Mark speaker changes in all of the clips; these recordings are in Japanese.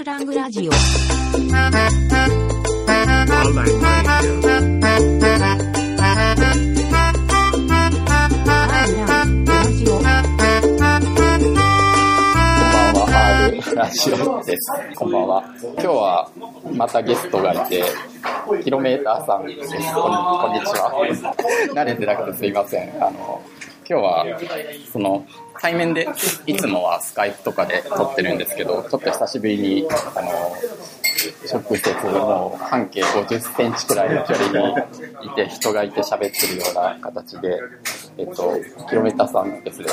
Speaker 1: ルラングラジオ。ラジオ。
Speaker 2: こんばんは、R ラジオです。こんばんは。今日はまたゲストがいて、キロメーターさんです。こんこんにちは。慣れてなくてすいません。あの、今日は、その、対面で、いつもはスカイプとかで撮ってるんですけど、ちょっと久しぶりに、あの、直接もう半径50センチくらいの距離にいて、人がいて喋ってるような形で、えっと、キロメーターさんですね。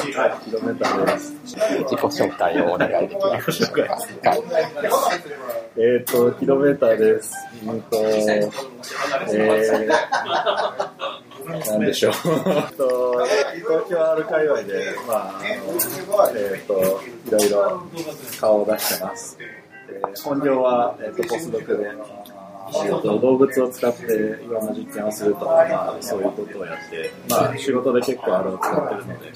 Speaker 3: キロメーターです。
Speaker 2: 自己紹介をお願いできますか。はい。
Speaker 3: えっ、と、キロメーターです。うんと、えー、なんでしょう。えっと東京 R 界隈で、まあ、あのえっ、と、いろいろ顔を出してます。本業は、えっ、と、ポスドクで、えー、と動物を使っていろんな実験をするとか、まあ、そういうことをやって、まあ、仕事で結構あれを使ってるので、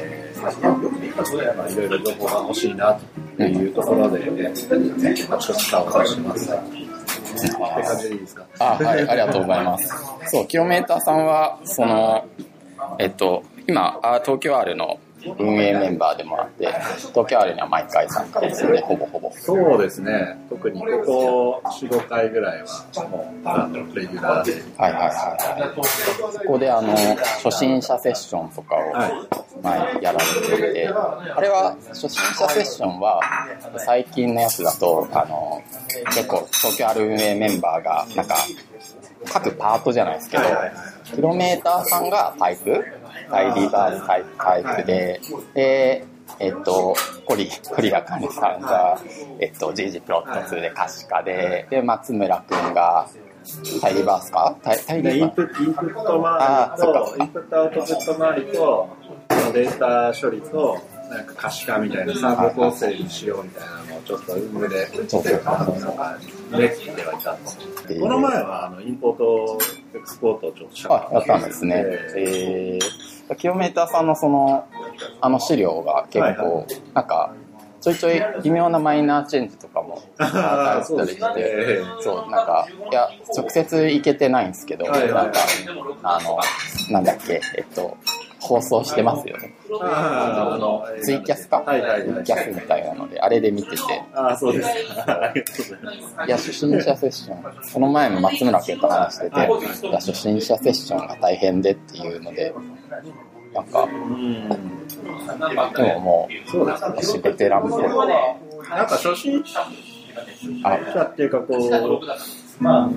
Speaker 3: えーまあ、いろいろ情報が欲しいなっていうところで、えー、あちこち顔をします。って感じでいいですか？
Speaker 2: あ、はい、ありがとうございます。そう、キロメーターさんは、その、えっと、今、あ東京 R の運営メンバーでもあって、東京 R には毎回参加ですよね、ほぼほぼ。
Speaker 3: そうですね。特にここ4、5回ぐらいは、もう、あの、レギュラーで。
Speaker 2: はいはいはいはい。そこであの、初心者セッションとかを
Speaker 3: はい
Speaker 2: 前やられていて、あれは初心者セッションは最近のやつだと、あの、結構東京 R 運営メンバーが、なんか、各パートじゃないですけどキロメーターさんがタイプ、タイリバースタイプタイプで、で、えっと、コリ、コリアカネさんが、えっと、GG プロット2で可視化で、で、松村くんが、タイリバースかタイタイリバー
Speaker 3: プインプット周りと、インプットアウトプット周りと、データ処理と、なんか可視化みたいな三部構成にしようみたいなのをちょっと運営で、
Speaker 2: そうそう
Speaker 3: あの、なんか、練ってはいたんです
Speaker 2: ていう
Speaker 3: この前は、あの、インポート、エクスポートをちょっとし
Speaker 2: あ、やったんですね。えー、キロメーターさんのその、あの資料が結
Speaker 3: はい
Speaker 2: 構、なんか、ちょいちょい微妙なマイナーチェンジとかも あったりして、
Speaker 3: そうですね。
Speaker 2: そう、なんか、いや、直接いけてないんですけど、
Speaker 3: はいはい。
Speaker 2: なんか、あの、なんだっけ、えっと、放送してますよね。
Speaker 3: あの、
Speaker 2: ツイキャスか？
Speaker 3: はいはいはい
Speaker 2: ツイキャスみたいなので、あれで見てて、
Speaker 3: ああ、そうです。ありがとうございます。
Speaker 2: いや、初心者セッション、この前も松村君と話してて、
Speaker 3: はい
Speaker 2: いや、初心者セッションが大変でっていうので、なんか、
Speaker 3: うん。
Speaker 2: でもも
Speaker 3: そうですね
Speaker 2: ベテランっぽい。
Speaker 3: なんか初心
Speaker 2: あ、
Speaker 3: 者っていうかこう、まあ、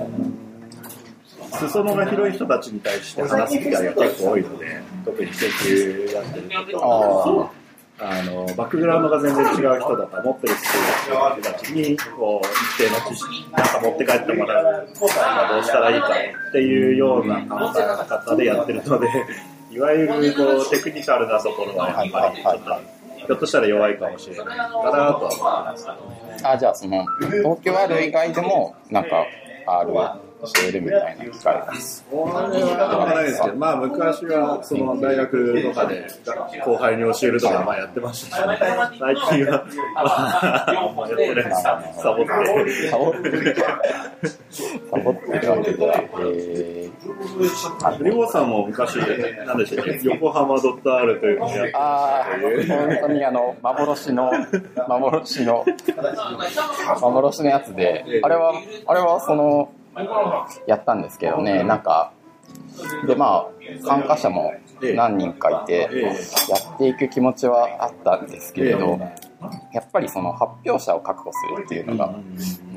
Speaker 3: 裾野が広い人たちに対して話す機会が結構多いので、特に研究やってると
Speaker 2: あ
Speaker 3: あの、バックグラウンドが全然違う人だと思ってる人たちに、こう、一定の知識、なんか持って帰ってもらうにはどうしたらいいかっていうような考え方でやってるので、いわゆるこう、テクニカルなところはやっぱりちょっと、ひょっとしたら弱いかもしれないかなとは思ってます。
Speaker 2: あ、じゃあその、東京 R 以外でも、なんか、R 教えるみたいな機会が。
Speaker 3: それはないです、まあ昔はその大学とかで後輩に教えるとかまあやってましたし、最近は、まあ、やって。ないです。サボって。
Speaker 2: サボって。サボって。るわけでは。えー、
Speaker 3: リボさんも昔、何でしたっけ、横浜ドット R というのをやって。
Speaker 2: ああ、本当にあの、幻の、幻の、幻のやつで、あれは、あれはその、やったんですけどね、なんか、で、まあ、参加者も何人かいて、やっていく気持ちはあったんですけれど、やっぱりその発表者を確保するっていうのが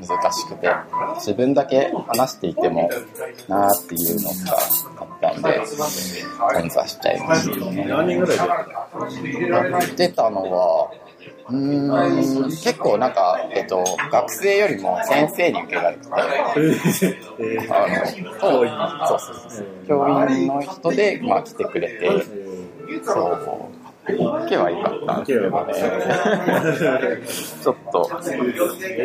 Speaker 2: 難しくて、自分だけ話していてもなーっていうのがあったんで、頓挫しちゃいましたね。
Speaker 3: 何人ぐらいで
Speaker 2: やってたのは、結構なんか、えっと、学生よりも先生に受けられてて、教員の人で、まあ来てくれて、そう、受けはいいかったんですけどね。ちょっと、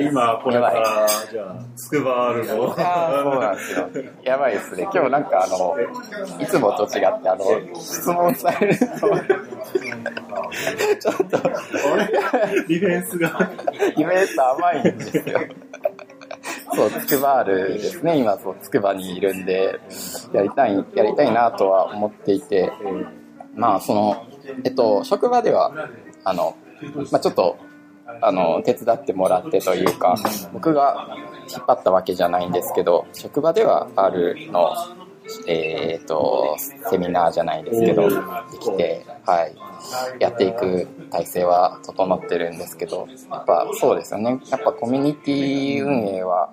Speaker 3: 今、これから、じゃあ、スクバ R の。
Speaker 2: あーそうなんですよ。やばいですね。今日なんかあの、いつもと違ってあの、質問されると、ちょっと、
Speaker 3: 俺、ディフェンスが。
Speaker 2: イメージ甘いんですよ。そう、つくばあるですね。今、そう、つくばにいるんで、やりたい、やりたいなとは思っていて、まあ、その、えっと、職場では、あの、まあちょっと、あの、手伝ってもらってというか、僕が引っ張ったわけじゃないんですけど、職場では R の、えっ、と、セミナーじゃないですけど、できて、はい、やっていく体制は整ってるんですけど、やっぱそうですよね。やっぱコミュニティ運営は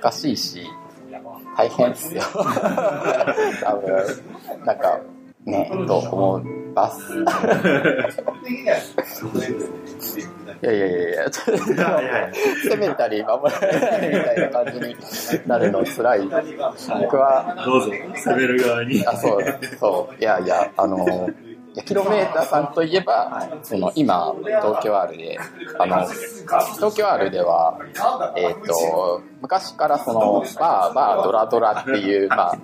Speaker 2: 難しいし、大変ですよ。多分、なんか、ね、と思います。いやいやいやいや、攻めたり守られないみたいな感じになるの辛い。僕は、
Speaker 3: どうぞ、攻める側に。
Speaker 2: あ、そう、そう、いやいや、あの、キロメーターさんといえば、その今、東京 R で、あの、東京 R では、えっ、と、昔からその、バー、バー、ドラドラっていう、まあ、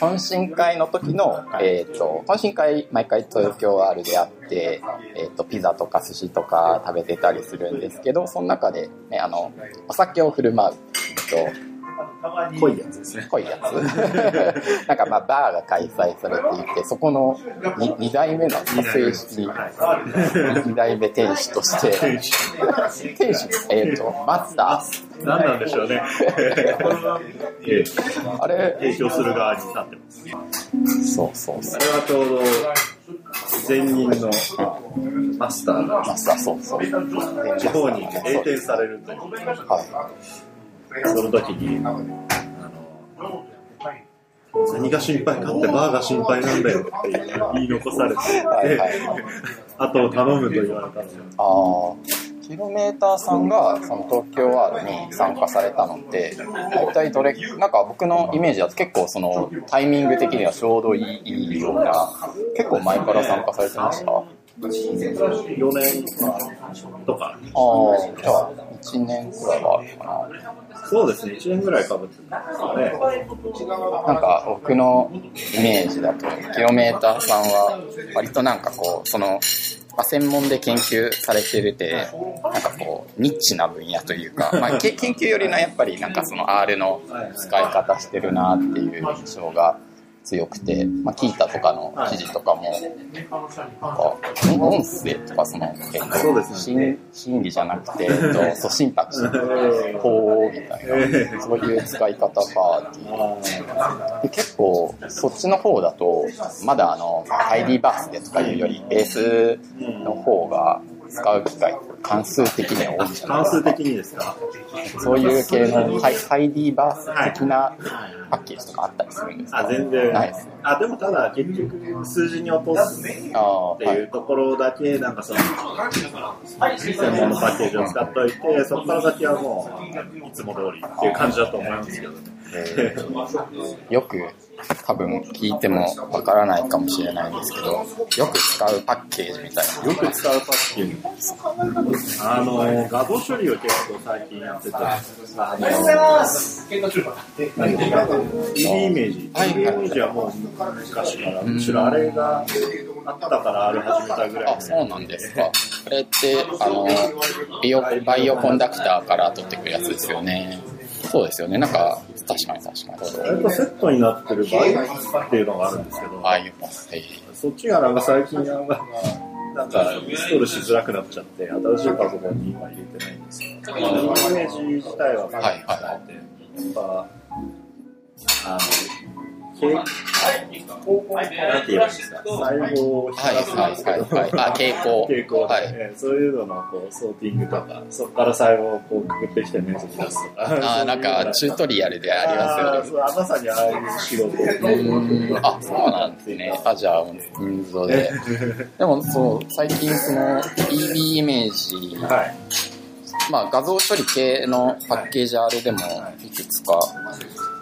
Speaker 2: 懇親会の時の、えっ、と、懇親会毎回東京 R であって、えっ、と、ピザとか寿司とか食べてたりするんですけど、その中で、ね、あの、お酒を振る舞うと、
Speaker 3: 濃いやつですね。
Speaker 2: 濃いやつ。なんかまあバーが開催されていてそこの 2, 二代目なんですか正式に2代目店主として。店主。えっ、とマスター。
Speaker 3: 何なんでしょうね。ええ。
Speaker 2: あれ？
Speaker 3: 提供する側に立ってます。
Speaker 2: そうそうそう。
Speaker 3: あれはちょうど、前任のマスター。が
Speaker 2: マスターそうそう。
Speaker 3: 地方に栄転されるという。
Speaker 2: は
Speaker 3: その時に、あの、何が心配かってバーが心配なんだよって言い残されて、
Speaker 2: はいはい
Speaker 3: 後を頼むと言われたの
Speaker 2: ああキロメーターさんがその東京 R に参加されたのって大体どれなんか僕のイメージだと結構そのタイミング的にはちょうどいいような結構前から参加されてました
Speaker 3: ？4年とか、
Speaker 2: ああ、1年くらいはあるか
Speaker 3: そうですね、1年ぐらいかぶってるんですかね。
Speaker 2: な。なんか、僕のイメージだと、キロメーターさんは、割となんかこう、その、まあ、専門で研究されてるて、なんかこう、ニッチな分野というか、まあ、け研究よりのやっぱりなんかその R の使い方してるなっていう印象が強くて、まあ、聞いたとかの記事とかも、なんか、音声とかその、えっと
Speaker 3: そうですね。
Speaker 2: 心心理じゃなくて、えっと、そう、シンパチー、法みたいな、そういう使い方かっていう。で結構、そっちの方だと、まだあの、ハイディバースでとかいうより、ベースの方が使う機会、関数的には多いんじゃない
Speaker 3: 関数的にですか？
Speaker 2: そういう系のハイハイディバース的なパッケージとかあったりするんですか？
Speaker 3: あ、全然。
Speaker 2: ないです。ね。
Speaker 3: あ、でもただ結局数字に落とすって
Speaker 2: ああ、はい。
Speaker 3: いうところだけ、なんかその、専門のパッケージを使っといて、そこから先はもう、いつも通りっていう感じだと思いますけどね。
Speaker 2: えー。よく多分聞いてもわからないかもしれないんですけど、よく使うパッケージみたいな。
Speaker 3: よく使うパッケージ。あの、画像処理を結構最近やってて、あの、何ですか ED イメージ。
Speaker 2: はい
Speaker 3: ED イメージはもう昔から、むしろあれがあったからあれ始めたぐらい
Speaker 2: あ、そうなんですか。これって、あの、バイオバイオコンダクターから取ってくるやつですよね。そうですよね。なんか、確かに確かに。
Speaker 3: あれとセットになってるバイっていうのがあるんですけど、
Speaker 2: ああいうパス。え
Speaker 3: そっちがなんか最近なんか、なんかインストールしづらくなっちゃって、新しいパソコンに今入れてないんですよ。イメージ自体はかなり使えて、やっぱ、あの、け？なんて言えばいいんですか、細胞を
Speaker 2: はいはいはいはい。あ、傾向。
Speaker 3: 傾向で、
Speaker 2: はい。
Speaker 3: えーそういうののこうソーティングとか、そこから細胞をこうくくってきて面積出すとか。
Speaker 2: あーなんか、チュートリアルでありますよね。
Speaker 3: あーそうまさにああいう仕事
Speaker 2: あ、そうなんですね。あ、じゃあ、運動で。でも、そう、最近その EB イメージ、
Speaker 3: はい。
Speaker 2: まあ画像処理系のパッケージ R でもいくつか、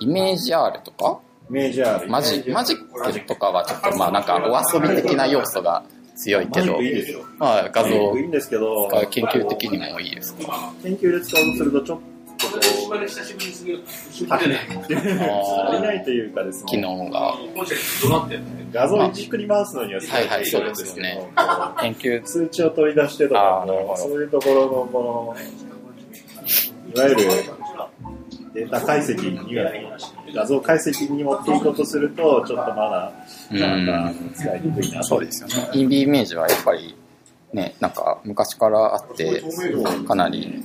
Speaker 2: イメージ R とか、
Speaker 3: メジャー
Speaker 2: マジマジックとかはちょっとまあなんかお遊び的な要素が強いけど。
Speaker 3: いいですよ、
Speaker 2: まあ画像
Speaker 3: いいんですけど、
Speaker 2: が研究的にもいいです。か
Speaker 3: 研究で使おうとするとちょっと足りない。というかです
Speaker 2: 機
Speaker 3: ね、
Speaker 2: 能が。
Speaker 3: 画像をじっくり回すのにはすご
Speaker 2: はいはい、そうで
Speaker 3: すす
Speaker 2: よね。研究、
Speaker 3: 数値を取り出してとかそういうところのこのいわゆるデータ解析に画像解析に持っていこうとするとちょっとまだ
Speaker 2: うん
Speaker 3: なんか使いにくいな
Speaker 2: そうですよね。インビイメージはやっぱり、ね、なんか昔からあって、かなり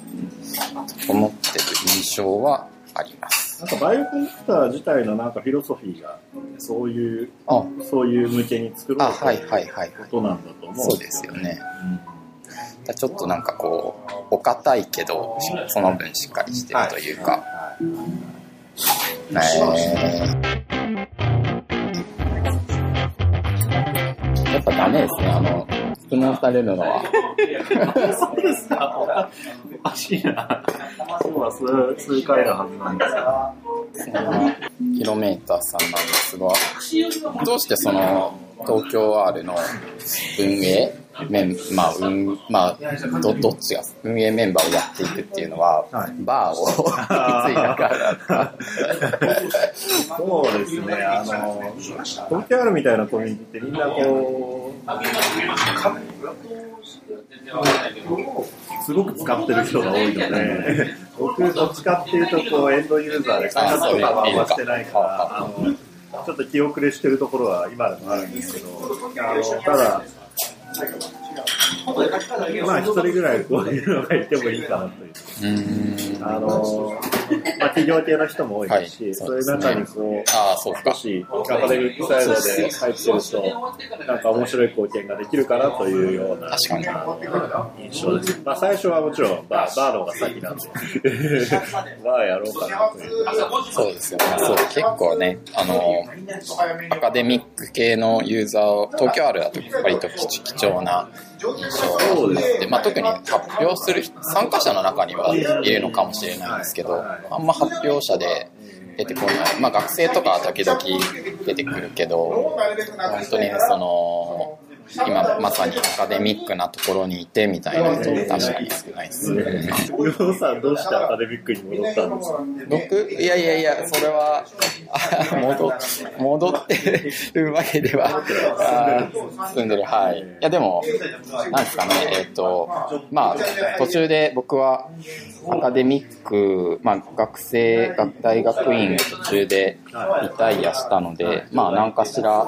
Speaker 2: 整ってる印象はあります。
Speaker 3: なんかバイオコンピューター自体のなんかフィロソフィーがそういう
Speaker 2: あ、
Speaker 3: そういう向けに作ろ
Speaker 2: あ、
Speaker 3: うと
Speaker 2: はいはいはいはい。
Speaker 3: ことなんだと思う
Speaker 2: そうですよね。ちょっとなんかこう、お堅いけど、その分しっかりしてるというか、え。ーやっぱダメですね、あの、質問されるのは。
Speaker 3: そうですか。おかしいな。そうは数数回のはずなんですけど
Speaker 2: そのキロメーターさんなんですが、どうしてその東京 R の運営メン、まあ、運、まあ、ど、どっちが運営メンバーをやっていくっていうのは、
Speaker 3: はい
Speaker 2: バーを引き継いだからだった。
Speaker 3: そうですね、あの、東京あるみたいなコミュニティってみんなこう、すごく使ってる人が多いので、僕どっちかっていうとこうエンドユーザーで開発とかはあんましてないから、あのちょっと気遅れしてるところは今でもあるんですけど、あのただ、这个吧，去掉。まあ一人ぐらいこういうのがいてもいいかなという。
Speaker 2: う。
Speaker 3: あの、まあ、企業系の人も多いですし、
Speaker 2: はい
Speaker 3: そういう中にこう、
Speaker 2: ああ、そうか。
Speaker 3: 少しアカデミックサイドで入ってると、なんか面白い貢献ができるかなというような。印象です。まあ最初はもちろんバーバーの方が先なんで、バーやろうかなという。
Speaker 2: そうですよね。そう、結構ね、あの、アカデミック系のユーザーを、東京あるだと割と貴貴重な印象があって、まあ特に発表する参加者の中にはいるのかもしれないんですけど、あんま発表者で出てこない。まあ学生とかは時々出てくるけど、本当にその、今まさにアカデミックなところにいてみたいな。人確かに少ないですね。
Speaker 3: ヨウさんどうしてアカデミックに戻ったんですか？
Speaker 2: 僕？いやいやいや、それは、あ 戻戻ってるわけでは、住んでる、はい。いや、でも、なんですかね、えっ、と、まあ、途中で僕はアカデミック、まあ、学生、学大学院を途中でリタイアしたので、まあ、何かしら、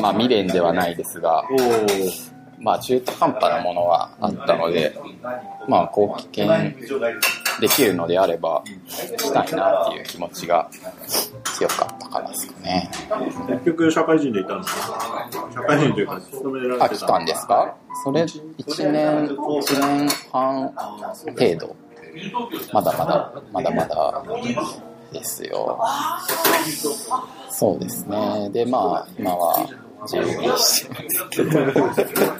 Speaker 2: まあ、未練ではないですが、まあ、中途半端なものはあったので、まあ、貢献できるのであれば、したいなっていう気持ちが強かったからですかね。
Speaker 3: 結局社会人でいたんですか？社会人というか勤められ
Speaker 2: あ、
Speaker 3: てた
Speaker 2: 期間ですか？それ、1年、1年半程度。まだまだ、まだまだですよ。そうですね。で、まあ、今は自由にしてますけど。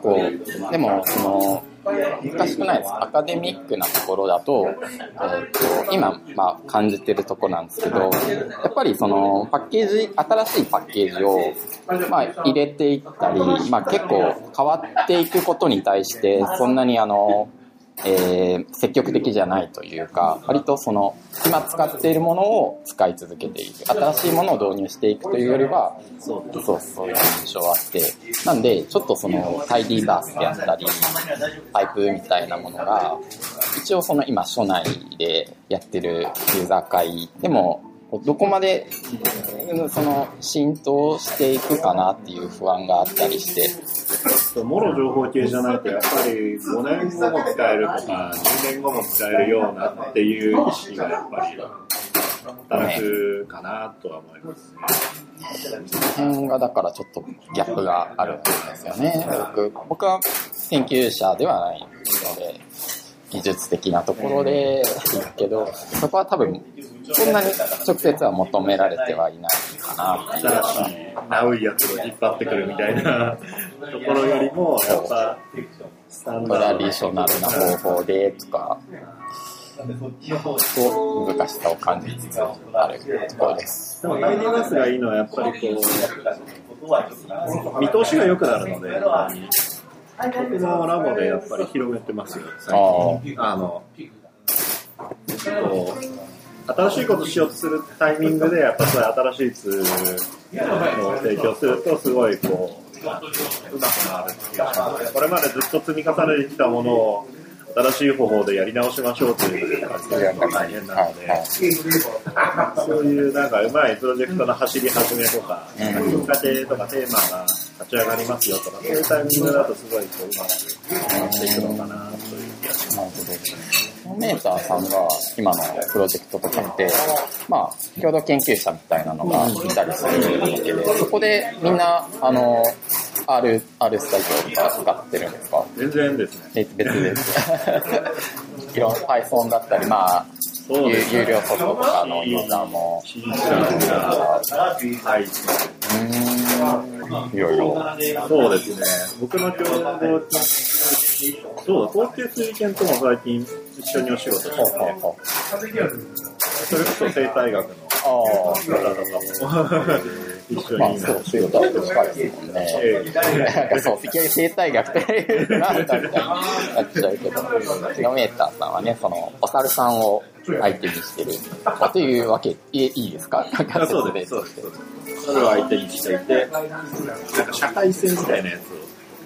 Speaker 2: こう、でも、その、難しくないです。アカデミックなところだと、えー、と今、まあ、感じてるとこなんですけど、やっぱりそのパッケージ、新しいパッケージを、まあ、入れていったり、まあ、結構変わっていくことに対して、そんなにあの、えー積極的じゃないというか、割とその、今使っているものを使い続けていく。新しいものを導入していくというよりは、そうそう、いう印象はあって、なんで、ちょっとその、タイディーバースであったり、パイプみたいなものが、一応その今、署内でやってるユーザー会でも、どこまで、その、浸透していくかなっていう不安があったりして、
Speaker 3: もろ情報系じゃないと、やっぱり5年後も使えるとか、10年後も使えるようなっていう意識がやっぱり働くかなとは思いますね。
Speaker 2: その辺がだからちょっとギャップがあるんですよね。僕僕は研究者ではないので、技術的なところでいいけど、そこは多分、そんなに直接は求められてはいないかなっていう。
Speaker 3: 新しいナウいやつを引っ張ってくるみたいなところよりも、やっぱ、スタン
Speaker 2: ト
Speaker 3: ダード
Speaker 2: ラディショナルな方法でとか、と難しさを感じつつあるところです。
Speaker 3: でも、タイニーバスがいいのは、やっぱりこう、見通しが良くなるので、僕のラボでやっぱり広めてますよ、最近。あの、こう新しいことしようとするタイミングで、やっぱそういう新しいツールを提供すると、すごいこう、うまくなるっていうか、これまでずっと積み重ねてきたものを、新しい方法でやり直しましょうという感じが大変なので、そういうなんかうまいプロジェクトの走り始めとか、きっかけとかテーマが立ち上がりますよとか、そういうタイミングだとすごいこううまくなっていくのかな。
Speaker 2: なるほど。メーターさんが今のプロジェクトとかって、まあ、共同研究者みたいなのがいたりするわけで、そこでみんな、あの、R、R スタジオとか使ってるんですか？
Speaker 3: 全然ですね。
Speaker 2: 別別です。いろんな Python だったり、まあ、
Speaker 3: そうですね。
Speaker 2: 有有料ソフトとかのユーザーも、
Speaker 3: い
Speaker 2: ろいろ。
Speaker 3: そうですね。僕の共同そうだ、高級水研とも最近一緒にお仕事して。て、それこそ生態学の
Speaker 2: あ
Speaker 3: 方とかも。一緒
Speaker 2: あ、まあ
Speaker 3: に
Speaker 2: そう、仕事は近いですもんね。
Speaker 3: え
Speaker 2: なんかそう、関生態学ってなんだみたいになっちゃうけど、キロメーターさんはね、その、お猿さんを相手にしてる。というわけ、いいですか？
Speaker 3: そうです。そうです。それを相手にしていて、なんか社会性みたいなやつを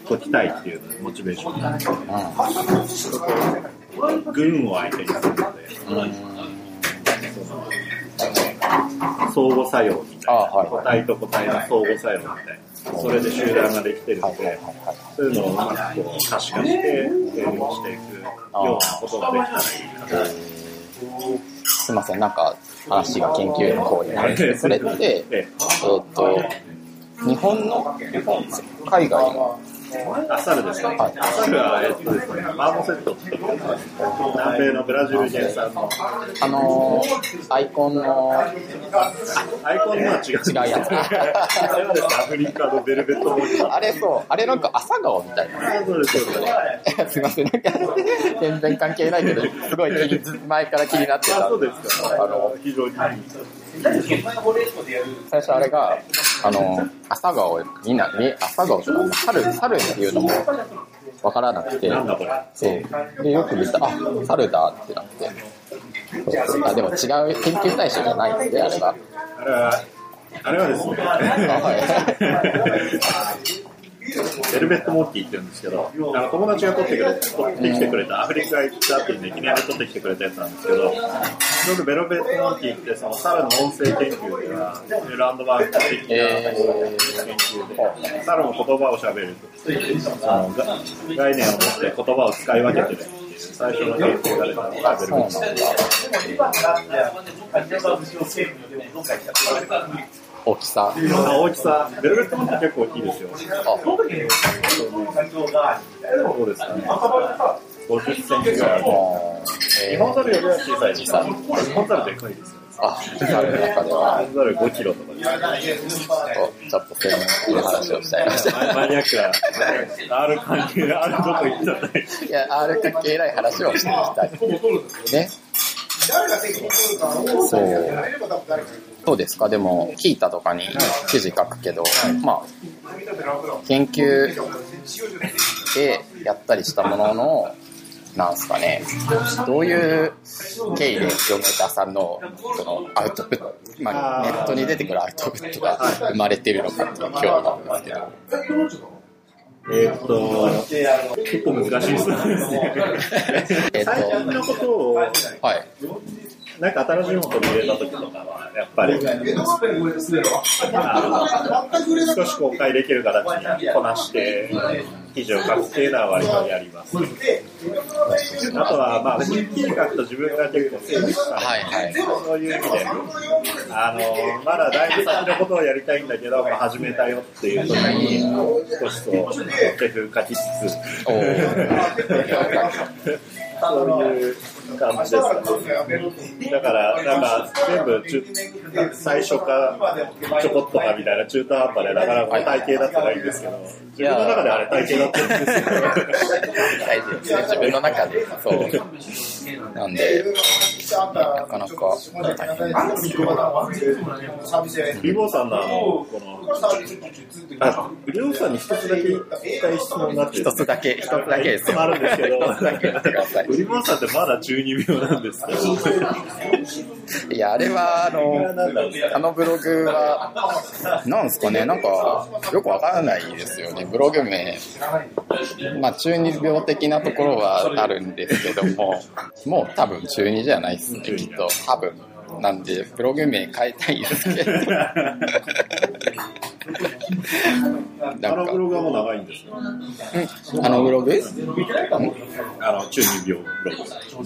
Speaker 3: 解きたいっていうモチベーションなんで、軍を相手にするので。相互作用みたいな、
Speaker 2: あはい
Speaker 3: 個体と個体の相互作用みたいな、それで集団ができてるので。そういうのをうまくこう可視化して、営業していくようなことができたらいいかな。
Speaker 2: すいません、なんか話が研究の方になるんですけど、それって、
Speaker 3: え
Speaker 2: えーっと、日本の、海外の、
Speaker 3: アサルですね。
Speaker 2: はい
Speaker 3: アサルは、えっとですね、マーモセット南米のブラジル原産の、
Speaker 2: あのー、アイコンの、
Speaker 3: アイコンのは違う。
Speaker 2: 違うやつ
Speaker 3: あれはですね、アフリカのベルベットモー
Speaker 2: あれそう、あれなんか朝顔みたいな。
Speaker 3: そうです、そうです。
Speaker 2: すいません、なんか、全然関係ないけど、すごい前から気になって
Speaker 3: あ、
Speaker 2: た。
Speaker 3: そうですか。
Speaker 2: あの、
Speaker 3: 非常に。
Speaker 2: 最初あれが、あの、朝顔、みんな、ね、朝顔とか、猿、猿っていうのもわからなくて。そう。で、よく見たあ、猿だってなって。あ、でも違う研究対象じゃないんであれが。
Speaker 3: あれは、あれはですね、ベルベットモンキーって言うんですけど、あの友達が取ってくれて、取ってきてくれた、アフリカ行ったっていうんで、記念で取ってきてくれたやつなんですけど、よくベルベットモンキーって、その猿の音声研究では、ランドマーク的な研究で、猿も言葉を喋ると、そのが概念を持って言葉を使い分けてるっていう、最初の研究が出たのがベルベットモンキー。
Speaker 2: 大きさ。
Speaker 3: あ大きさ、ベルベットモンキー結構大きいですよ。
Speaker 2: あ、
Speaker 3: そうですかね。50センチぐらいある。日
Speaker 2: え
Speaker 3: 本猿よりは小さいです。日本猿でかいですよ。
Speaker 2: あ、猿の中では、
Speaker 3: 日本猿5キロとかです。
Speaker 2: おちょっと専門的な話をしちゃいました。
Speaker 3: マニアックな、R 関係、R どこ行っちゃったり。
Speaker 2: いや、R 関係ない話をしていきたい。ね。そう。どうですかでも、キータとかに記事書くけど、まあ、研究でやったりしたものの、なんすかね、どういう経緯で読めたさんのそのアウトプット、まあ、ネットに出てくるアウトプットが生まれてるのかっていう興味なんですけど。
Speaker 3: えーっと、結構難しいですね。最近のことを、
Speaker 2: はい。
Speaker 3: なんか新しいものを入れた時とかは、やっぱり、少し公開できる形にこなして、記事を書くっていうのは割とやります。あとは、まあ、記事書くと自分が結構整理した
Speaker 2: はいはい。
Speaker 3: そういう意味で、あの、まだだいぶ先のことをやりたいんだけど、まあ、始めたよっていう時に、少しそう、手風書きつつ、そういう感じです。だから、なんか、全部中、最初か、ちょこっとかみたいな中途半端で、なかなか体型だったらいいんですけど、自分の中であれ体型だったんですよ。
Speaker 2: 自分の中で。そう。なんで、なかなか
Speaker 3: ーさんのこの、あ、リボーさんに一つだけ聞きたい質問があって、
Speaker 2: 一つだけ、一つだけですよ。
Speaker 3: あるんですけど、リボンさんってまだなんですけど、
Speaker 2: いや、あれは、あの、あのブログは、なんですかね、なんか、よくわからないですよね。ブログ名、まあ、中二病的なところはあるんですけども、もう多分中二じゃないですね、きっと。多分。なんで、ブログ名変えたいですけど。なんか
Speaker 3: あのブ、ログはもう長いんですよ。
Speaker 2: うんあのブログ
Speaker 3: あの、中二病ブログ。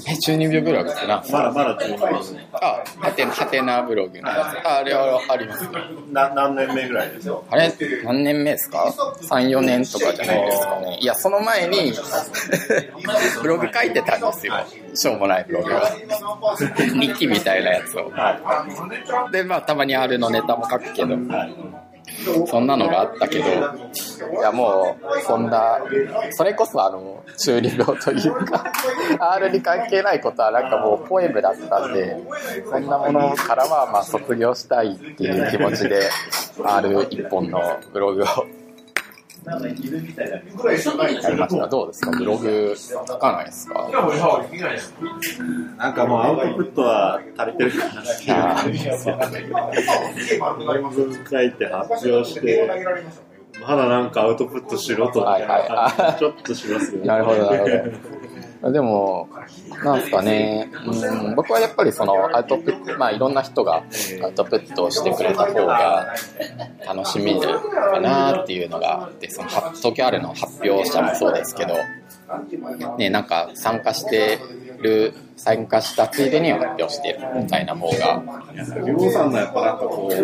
Speaker 2: え、中二病ブログってな？
Speaker 3: まだまだ中二病。
Speaker 2: あ、はて、はてなブログ。あ、あれはありますね。
Speaker 3: な何年目ぐらいですか？
Speaker 2: あれ、何年目ですか ?3、4年とかじゃないですかね。いや、その前に、ブログ書いてたんですよ。しょうもないブログを。日記みたいなやつを。
Speaker 3: は
Speaker 2: で、まあ、たまに R のネタも書くけど、そんなのがあったけど、いや、もう、そんな、それこそあの、中二病というか、R に関係ないことはなんかもうポエムだったんで、そんなものからはまあ卒業したいっていう気持ちで、R 一本のブログをやりました。どうですか？ブログ書かないですか？
Speaker 3: なんかもうアウトプットは足りてるかなっていう
Speaker 2: あ
Speaker 3: 感じですよね。論文書いて発表して、まだなんかアウトプットしろとちょっとしますよね。
Speaker 2: なるほど、なるほど。でも、なんですかね、うん、僕はやっぱりそのアウトプット、まあいろんな人がアウトプットをしてくれた方が楽しみかなっていうのがあって、そのは東京あるの発表者もそうですけど、ね、なんか参加してる、参加したついでには発表してるみたいな方が、
Speaker 3: リボさんのやっぱなんかこう、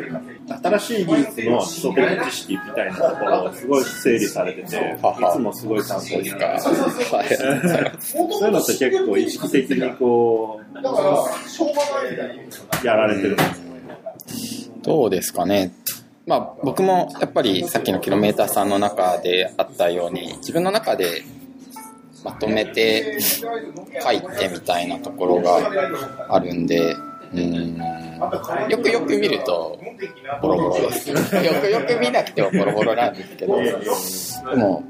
Speaker 3: 新しい技術の基礎的知識みたいなところをすごい整理されてて、いつもすごい参考になる。
Speaker 2: はい。
Speaker 3: そういうのって結構意識的にこう、やられてるんですか？
Speaker 2: どうですかね。まあ僕もやっぱりさっきのキロメーターさんの中であったように自分の中でまとめて書いてみたいなところがあるんで、うん、よくよく見るとボロボロです。よくよく見なくてもボロボロなんですけど、でも、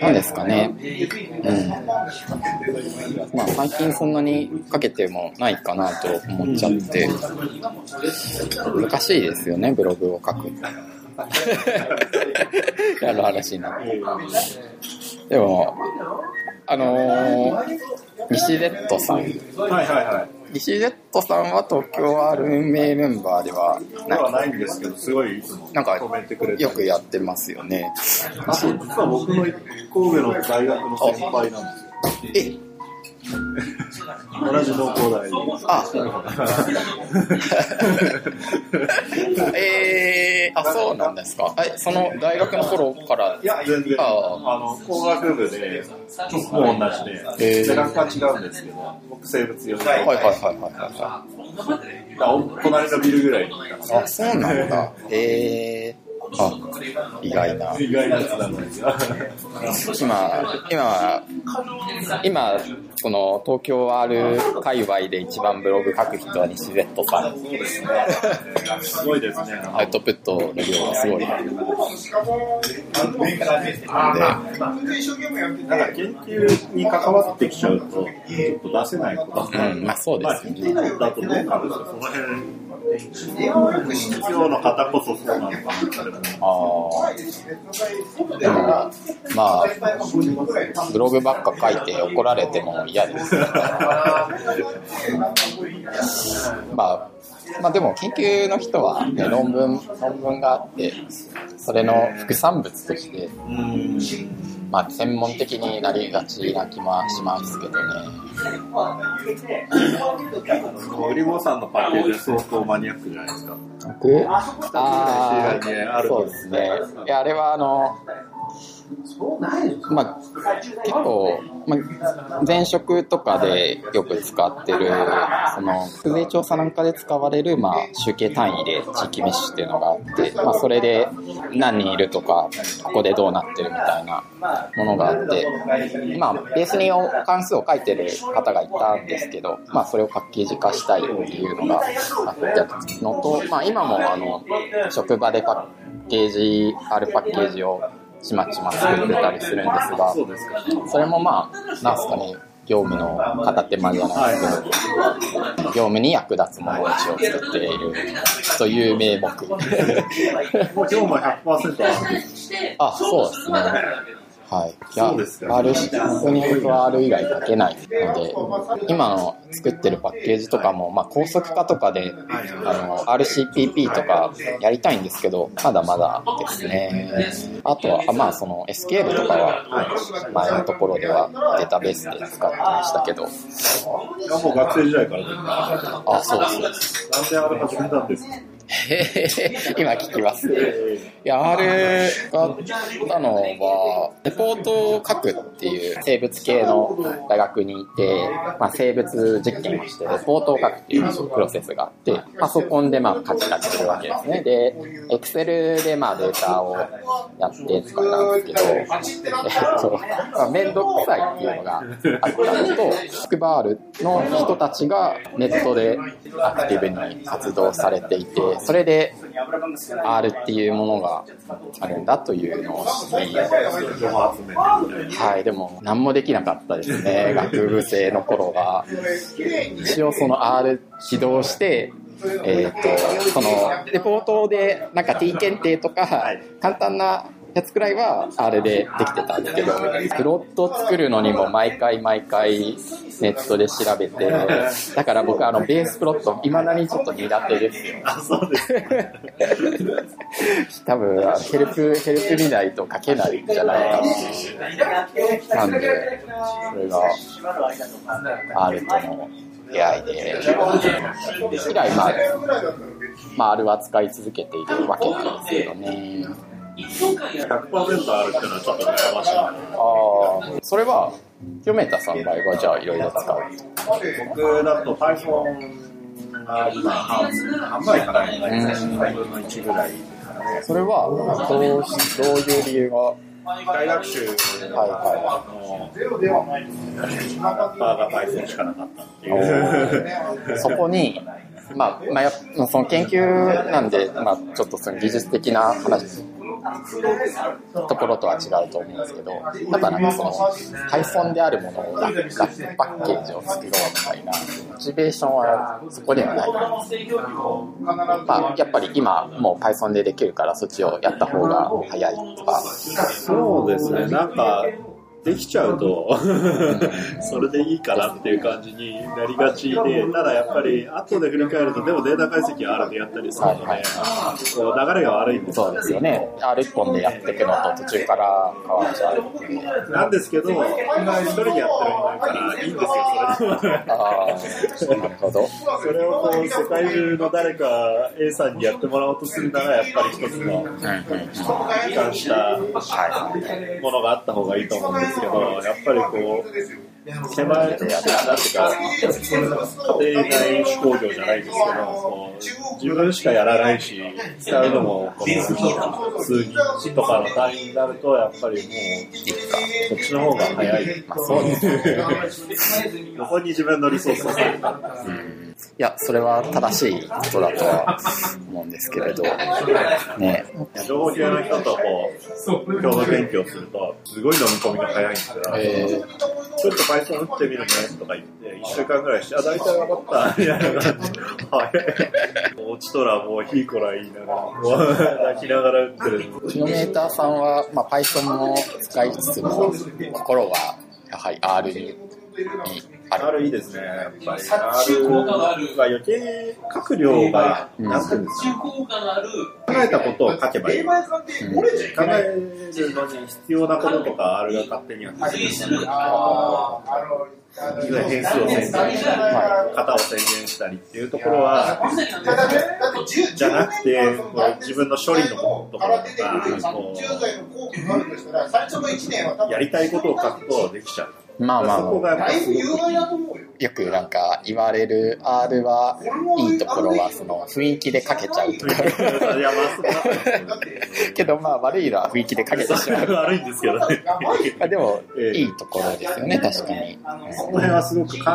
Speaker 2: なんですかね。うん。まあ最近そんなにかけてもないかなと思っちゃって、難しいですよね、ブログを書く。やる話になって。でも、あのー、西レッドさん。
Speaker 3: はいはいはい。
Speaker 2: 西レッドさんは東京 R 運営メンバーでは
Speaker 3: ではないんですけど、すごいいつも
Speaker 2: なんかよくやってますよね。
Speaker 3: あ実は僕の神戸の大学の先輩なんですよ。
Speaker 2: え、
Speaker 3: 同じ農工大に。
Speaker 2: あ、えー、あ、そうなんですか。え、その大学の頃から？
Speaker 3: いや、全然、
Speaker 2: あ
Speaker 3: あ。の、工学部で、もう同じで、
Speaker 2: へー。
Speaker 3: 背中は違うんですけど、僕生物用で、
Speaker 2: はいはいはいはいはい。
Speaker 3: 隣のビルぐらいにいた。
Speaker 2: あ、そうなんだ。えー、あ、意外な。
Speaker 3: 意外なやつなんですよ。
Speaker 2: 今、今、今、その東京 R 界隈で一番ブログ書く人は西 Z さん。
Speaker 3: すごいですね。
Speaker 2: アウトプットの量がすごい。なんで、
Speaker 3: なんか研究に関わってきちゃうと、ちょっと出せないこと
Speaker 2: うん、まあそうですよね。
Speaker 3: まあだとどうなんですか、その辺。必要の方こそそうなのかな
Speaker 2: あ。でも、まあ、ブログばっか書いて怒られても嫌です。まあ、まあでも研究の人は、ね、論文、論文があって、それの副産物として、
Speaker 3: うん
Speaker 2: まあ専門的になりがちな気もしますけどね。
Speaker 3: さんのパッケージ相当マニアックじゃないですか。
Speaker 2: 僕？あ
Speaker 3: あ、
Speaker 2: そうですね。いや、あれはあの、まあ、結構、まあ、前職とかでよく使ってる、その、国税調査なんかで使われる、まあ、集計単位で地域メッシュっていうのがあって、まあ、それで何人いるとか、ここでどうなってるみたいなものがあって、まあ、ベースに関数を書いてる方がいたんですけど、まあ、それをパッケージ化したいっていうのがあったのと、まあ、今も、あの、職場でパッケージ、あるパッケージをちまちま作ってたりするんですが、
Speaker 3: そ
Speaker 2: れもまあ、なんすかね、業務の片手間じゃないですけど、業務に役立つものを一応作っているという名目。
Speaker 3: もう今日も100%あるんです
Speaker 2: あ、そうですね。はい。いや R、普通に僕は R 以外書けないので、今の作ってるパッケージとかも、まあ、高速化とかで、あの、RCPP とかやりたいんですけど、まだまだですね。あとは、あまあ、その SQL とかは、前のところではデータベースで使ってましたけど、
Speaker 3: いやもう学生時代からですな
Speaker 2: あ、そうです。
Speaker 3: んであれ始めたんですか？
Speaker 2: へへへ 今聞きます。いや、あれがあったのは、レポートを書くっていう生物系の大学にいて、まあ、生物実験をして、レポートを書くっていうプロセスがあって、パソコンでまあ書きたりするわけですね。で、Excel でまあデータをやってとかなんですけど、えっと、まあ、めんどくさいっていうのがあったのと、スクバールの人たちがネットでアクティブに活動されていて、それで R っていうものがあるんだというのを知り、
Speaker 3: 情報集めて
Speaker 2: はい、でも何もできなかったですね、学部生の頃は。一応その R 起動して、えっ、と、その、レポートでなんか T 検定とか、簡単なやつくらいは R でできてたんですけど、プロット作るのにも毎回毎回ネットで調べて、だから僕あのベースプロット未だにちょっと苦手ですよ。
Speaker 3: あ、そうです。
Speaker 2: 多分、ヘルプ、ヘルプ見ないと書けないんじゃないかな。なんで、それが、R との出会いで、以来、まあ、まあ、R は使い続けているわけなんですけどね。
Speaker 3: 100%あるっていうのはちょっと悩ましいな。
Speaker 2: ああ、それは、キロメーターさんの場合は、じゃあ、いろいろ使う。
Speaker 3: 僕だと Python が今半半分いかないぐらいですね。5分の1ぐらい。
Speaker 2: それは、どうし、どういう理由が、
Speaker 3: 大学習の
Speaker 2: はいは
Speaker 3: ラッパーが Python しかなかったっていう。
Speaker 2: そこに、まあ、まあその研究なんで、まあ、ちょっとその技術的な話、ところとは違うと思うんですけど、ただなんかその、Python であるものをラップパッケージを作ろうみたいな、モチベーションはそこではない。んですけど、まあ、やっぱり今、もう Python でできるから、そっちをやった方が早いとか、
Speaker 3: そうですね、なんか、できちゃうと、それでいいかなっていう感じになりがちで、ただやっぱり、後で振り返ると、でもデータ解析は R でやったりするので、
Speaker 2: はいはい
Speaker 3: 流れが悪いんです
Speaker 2: そうですよね。R 一本でやっていくのと途中から変わっちゃうっていう。
Speaker 3: なんですけど、一人でやってる人間からいいんですよ、それでも。
Speaker 2: ああ、なるほど。
Speaker 3: それをこう世界中の誰か A さんにやってもらおうとするなら、やっぱり一つの一貫したものがあった方がいいと思うんですけど、やっぱりこう、狭い、なんていうか、家庭内手工業じゃないですけど、自分しかやらないし、使うのもこの数人とかの単位になると、やっぱりもう、そっちの方が早い。
Speaker 2: まあそうですね。
Speaker 3: どこに自分のリソースを割くか。
Speaker 2: うんいや、それは正しいことだとは思うんですけれど、ね、
Speaker 3: 情報系の人とこう、共同研究をすると、すごい飲み込みが早いんですよ。
Speaker 2: え
Speaker 3: ちょっと Python 打ってみるねとか言って、1週間ぐらいして、あ、大体分かった、みたいな感じで、はい。落ちとらもうヒーコラ言いながら、もう 泣きながら打ってる。
Speaker 2: ー、キロメーターさんは、まあ、Python も使いつつも、心はやはり R にある
Speaker 3: いいですね、やっぱり。R は余計書く量が、なんていうんですか、考えたことを書けばいい。考えるのに必要なこととか R が勝手にやってくれる変数を宣言したり、型を宣言したりっていうところは、じゃなくて、自分の処理のところとか、やりたいことを書くとできちゃう。
Speaker 2: まあまあ。
Speaker 3: そこがやっぱすごくいい。
Speaker 2: よ。くなんか言われる R はいいところはその雰囲気で書けちゃうとか。けどまあ悪いのは雰囲気で書けてしまう。
Speaker 3: 悪いんですけどね。
Speaker 2: まあでも
Speaker 3: ええ
Speaker 2: いいところですよね確かに。
Speaker 3: この辺はすごく考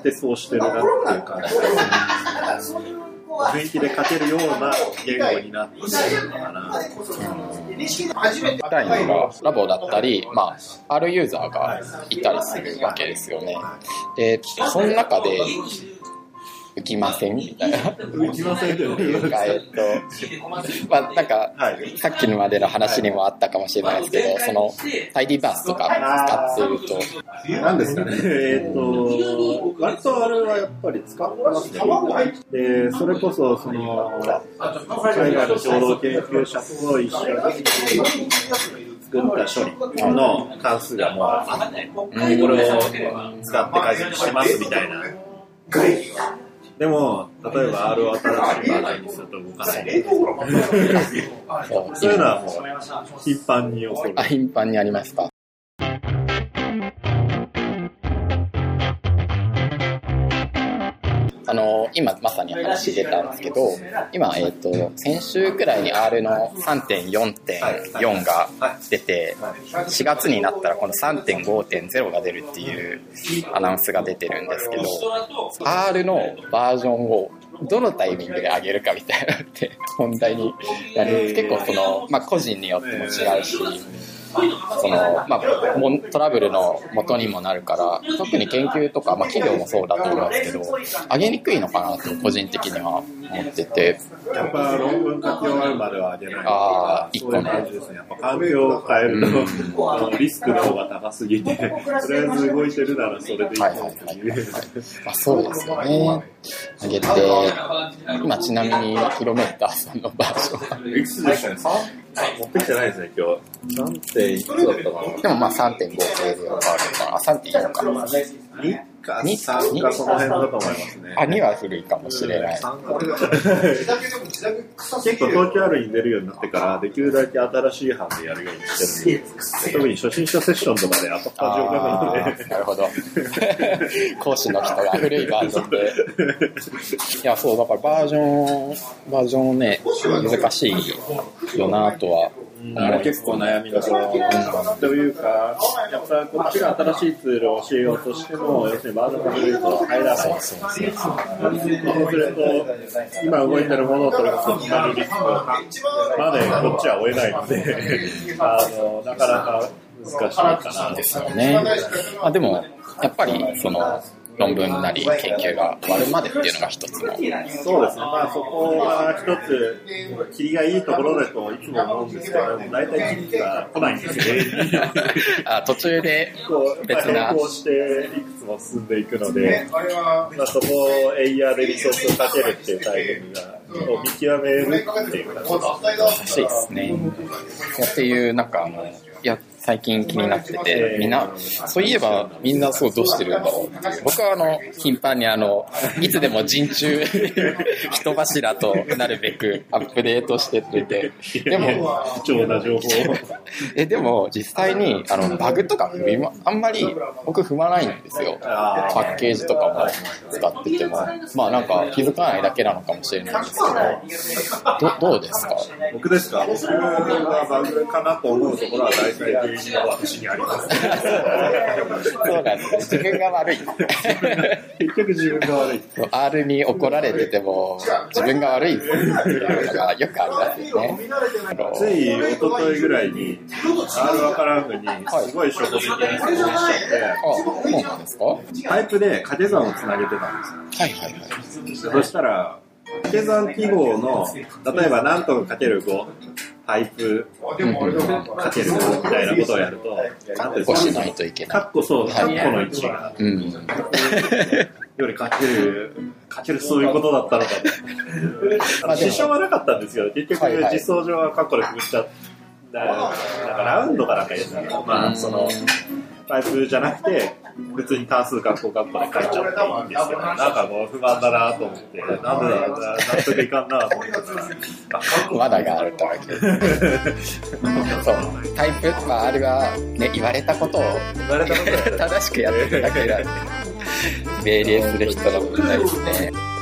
Speaker 3: えてそうしてるなっていう感じ雰囲気で書けるような言語になってるのかな。
Speaker 2: ラインがラボだったり、まあ、R ユーザーがいたりするわけですよね。で、その中で、浮きません？みたいな。
Speaker 3: 浮きませんけど
Speaker 2: いうか、えっと、まあ、なんか、
Speaker 3: はい
Speaker 2: さっきのまでの話にもあったかもしれないですけど、その、タイディバースとか使っていると、
Speaker 3: なんですかね？えっ、と、割とあれはやっぱり使ってますね。で、それこそ、その、海外の共同研究者と一緒に作った処理の関数がもうあって、これを使って解析してますみたいな。でも、例えば R を新しいバージョンにすると動かない。
Speaker 2: そう
Speaker 3: そういうのはもう頻繁に起こる
Speaker 2: あ、。頻繁にありますか。あの、今まさに話出たんですけど、今、えっ、と、先週くらいに R の3.4.4が出て、4月になったらこの3.5.0が出るっていうアナウンスが出てるんですけど、R のバージョンをどのタイミングで上げるかみたいなって問題になる結構その、まあ、個人によっても違うし、その、まあ、もんトラブルの元にもなるから、特に研究とか、まあ、企業もそうだと思うんですけど、上げにくいのかなと個人的には思ってて、
Speaker 3: やっぱ論文書き終わるまでは上げない。
Speaker 2: あー
Speaker 3: そういうですね。やっぱ環境を変えると、あのリスクの方が高すぎて、とりあえず動いてるならそれでいい
Speaker 2: はいはいはい
Speaker 3: っていう。
Speaker 2: まあ、そうですよね。上げて、今ちなみにキロメーターさんのバージョンは、
Speaker 3: いくつでしたね持ってきてないですね、今日。3. 点いくつだったかな
Speaker 2: でもまあ3.5系ではあるから、あ、3.4かな。
Speaker 3: 2か
Speaker 2: に
Speaker 3: 3かその辺だと思いますね。
Speaker 2: あ、2は古いかもしれない。
Speaker 3: 3か結構東京あるに出るようになってから、できるだけ新しい版でやるようにしてるんです特に初心者セッションとかで当たった状況なの
Speaker 2: あ
Speaker 3: で
Speaker 2: ー、なるほど。講師の人が古いバージョンで。いや、そう、だからバージョン、バージョンね、難しいよなとは
Speaker 3: あれ結構悩みどころというか、やっぱこっちが新しいツールを教えようとしても、要するにバージョンが古いと入らない。そうすると、今動いてるものをそれこそ使えるリスクまでこっちは追えないので、あの、なかなか難しいかな。
Speaker 2: ですよね。まあ、でも、やっぱり、その、論文なり研究が終わるまでっていうのが一つの。
Speaker 3: そうですね。まあそこは一つ、霧がいいところだといつも思うんですけど、大体霧が来ないんですよね。
Speaker 2: あ途中で
Speaker 3: こう、
Speaker 2: 別な
Speaker 3: 並行していくつも進んでいくので、まあ、そこをエイヤーでリソースをかけるっていうタイミングが、を見極めるっていう感じ
Speaker 2: 難しいですね。っていう、なんかあの、最近気になってて、みんな、そういえばみんなそうどうしてるんだろうって。僕はあの、頻繁にあの、いつでも人中 人柱となるべくアップデートしてってて、でも、
Speaker 3: 貴重な情報。を。
Speaker 2: え、でも実際にあの、バグとか踏みま、あんまり僕踏まないんですよ。パッケージとかも使ってても。まあなんか気づかないだけなのかもしれないんですけど、どどうですか？
Speaker 3: 僕ですか？僕がバグかなと思うところは大体原因が私にあります。
Speaker 2: そうなんです自分が悪い。
Speaker 3: 結局自分が悪い。
Speaker 2: R に怒られてても自分が悪いっていうのがよくありますよね。
Speaker 3: つい一昨日ぐらいに、R わからんのに、すごい初歩的な質問しちゃ
Speaker 2: あ、そうなんですか？は
Speaker 3: って、パイプで掛け算をつなげてたんですよ。
Speaker 2: いはいはい。
Speaker 3: そしたら、掛け算記号の、例えば何とかかける5、タイプかけるみたいなことをやると、なんていうん。ですか
Speaker 2: こうしないといけない。
Speaker 3: カッコそう、カ
Speaker 2: はい。
Speaker 3: ッコの位置が、
Speaker 2: うん。
Speaker 3: よりかける、かけるそういうことだったのか。と。
Speaker 2: まあ
Speaker 3: 支障はなかったんですけど、結局実装上はカッコでくぐっちゃった、なんかラウンドかなんかやつだけど、まあその、パイプじゃなくて、普通に単数カッコカッコで書いちゃっていいんですよ。なんかもう不満だなと思って、なんでだろうな、納得いかんなと思ってたら、
Speaker 2: まだがあるとわけ。そう。タイプ、まあ、あれは、ね、言われたことを
Speaker 3: 言われたこと
Speaker 2: 正しくやってるだけなんで、命令する人の問題ですね。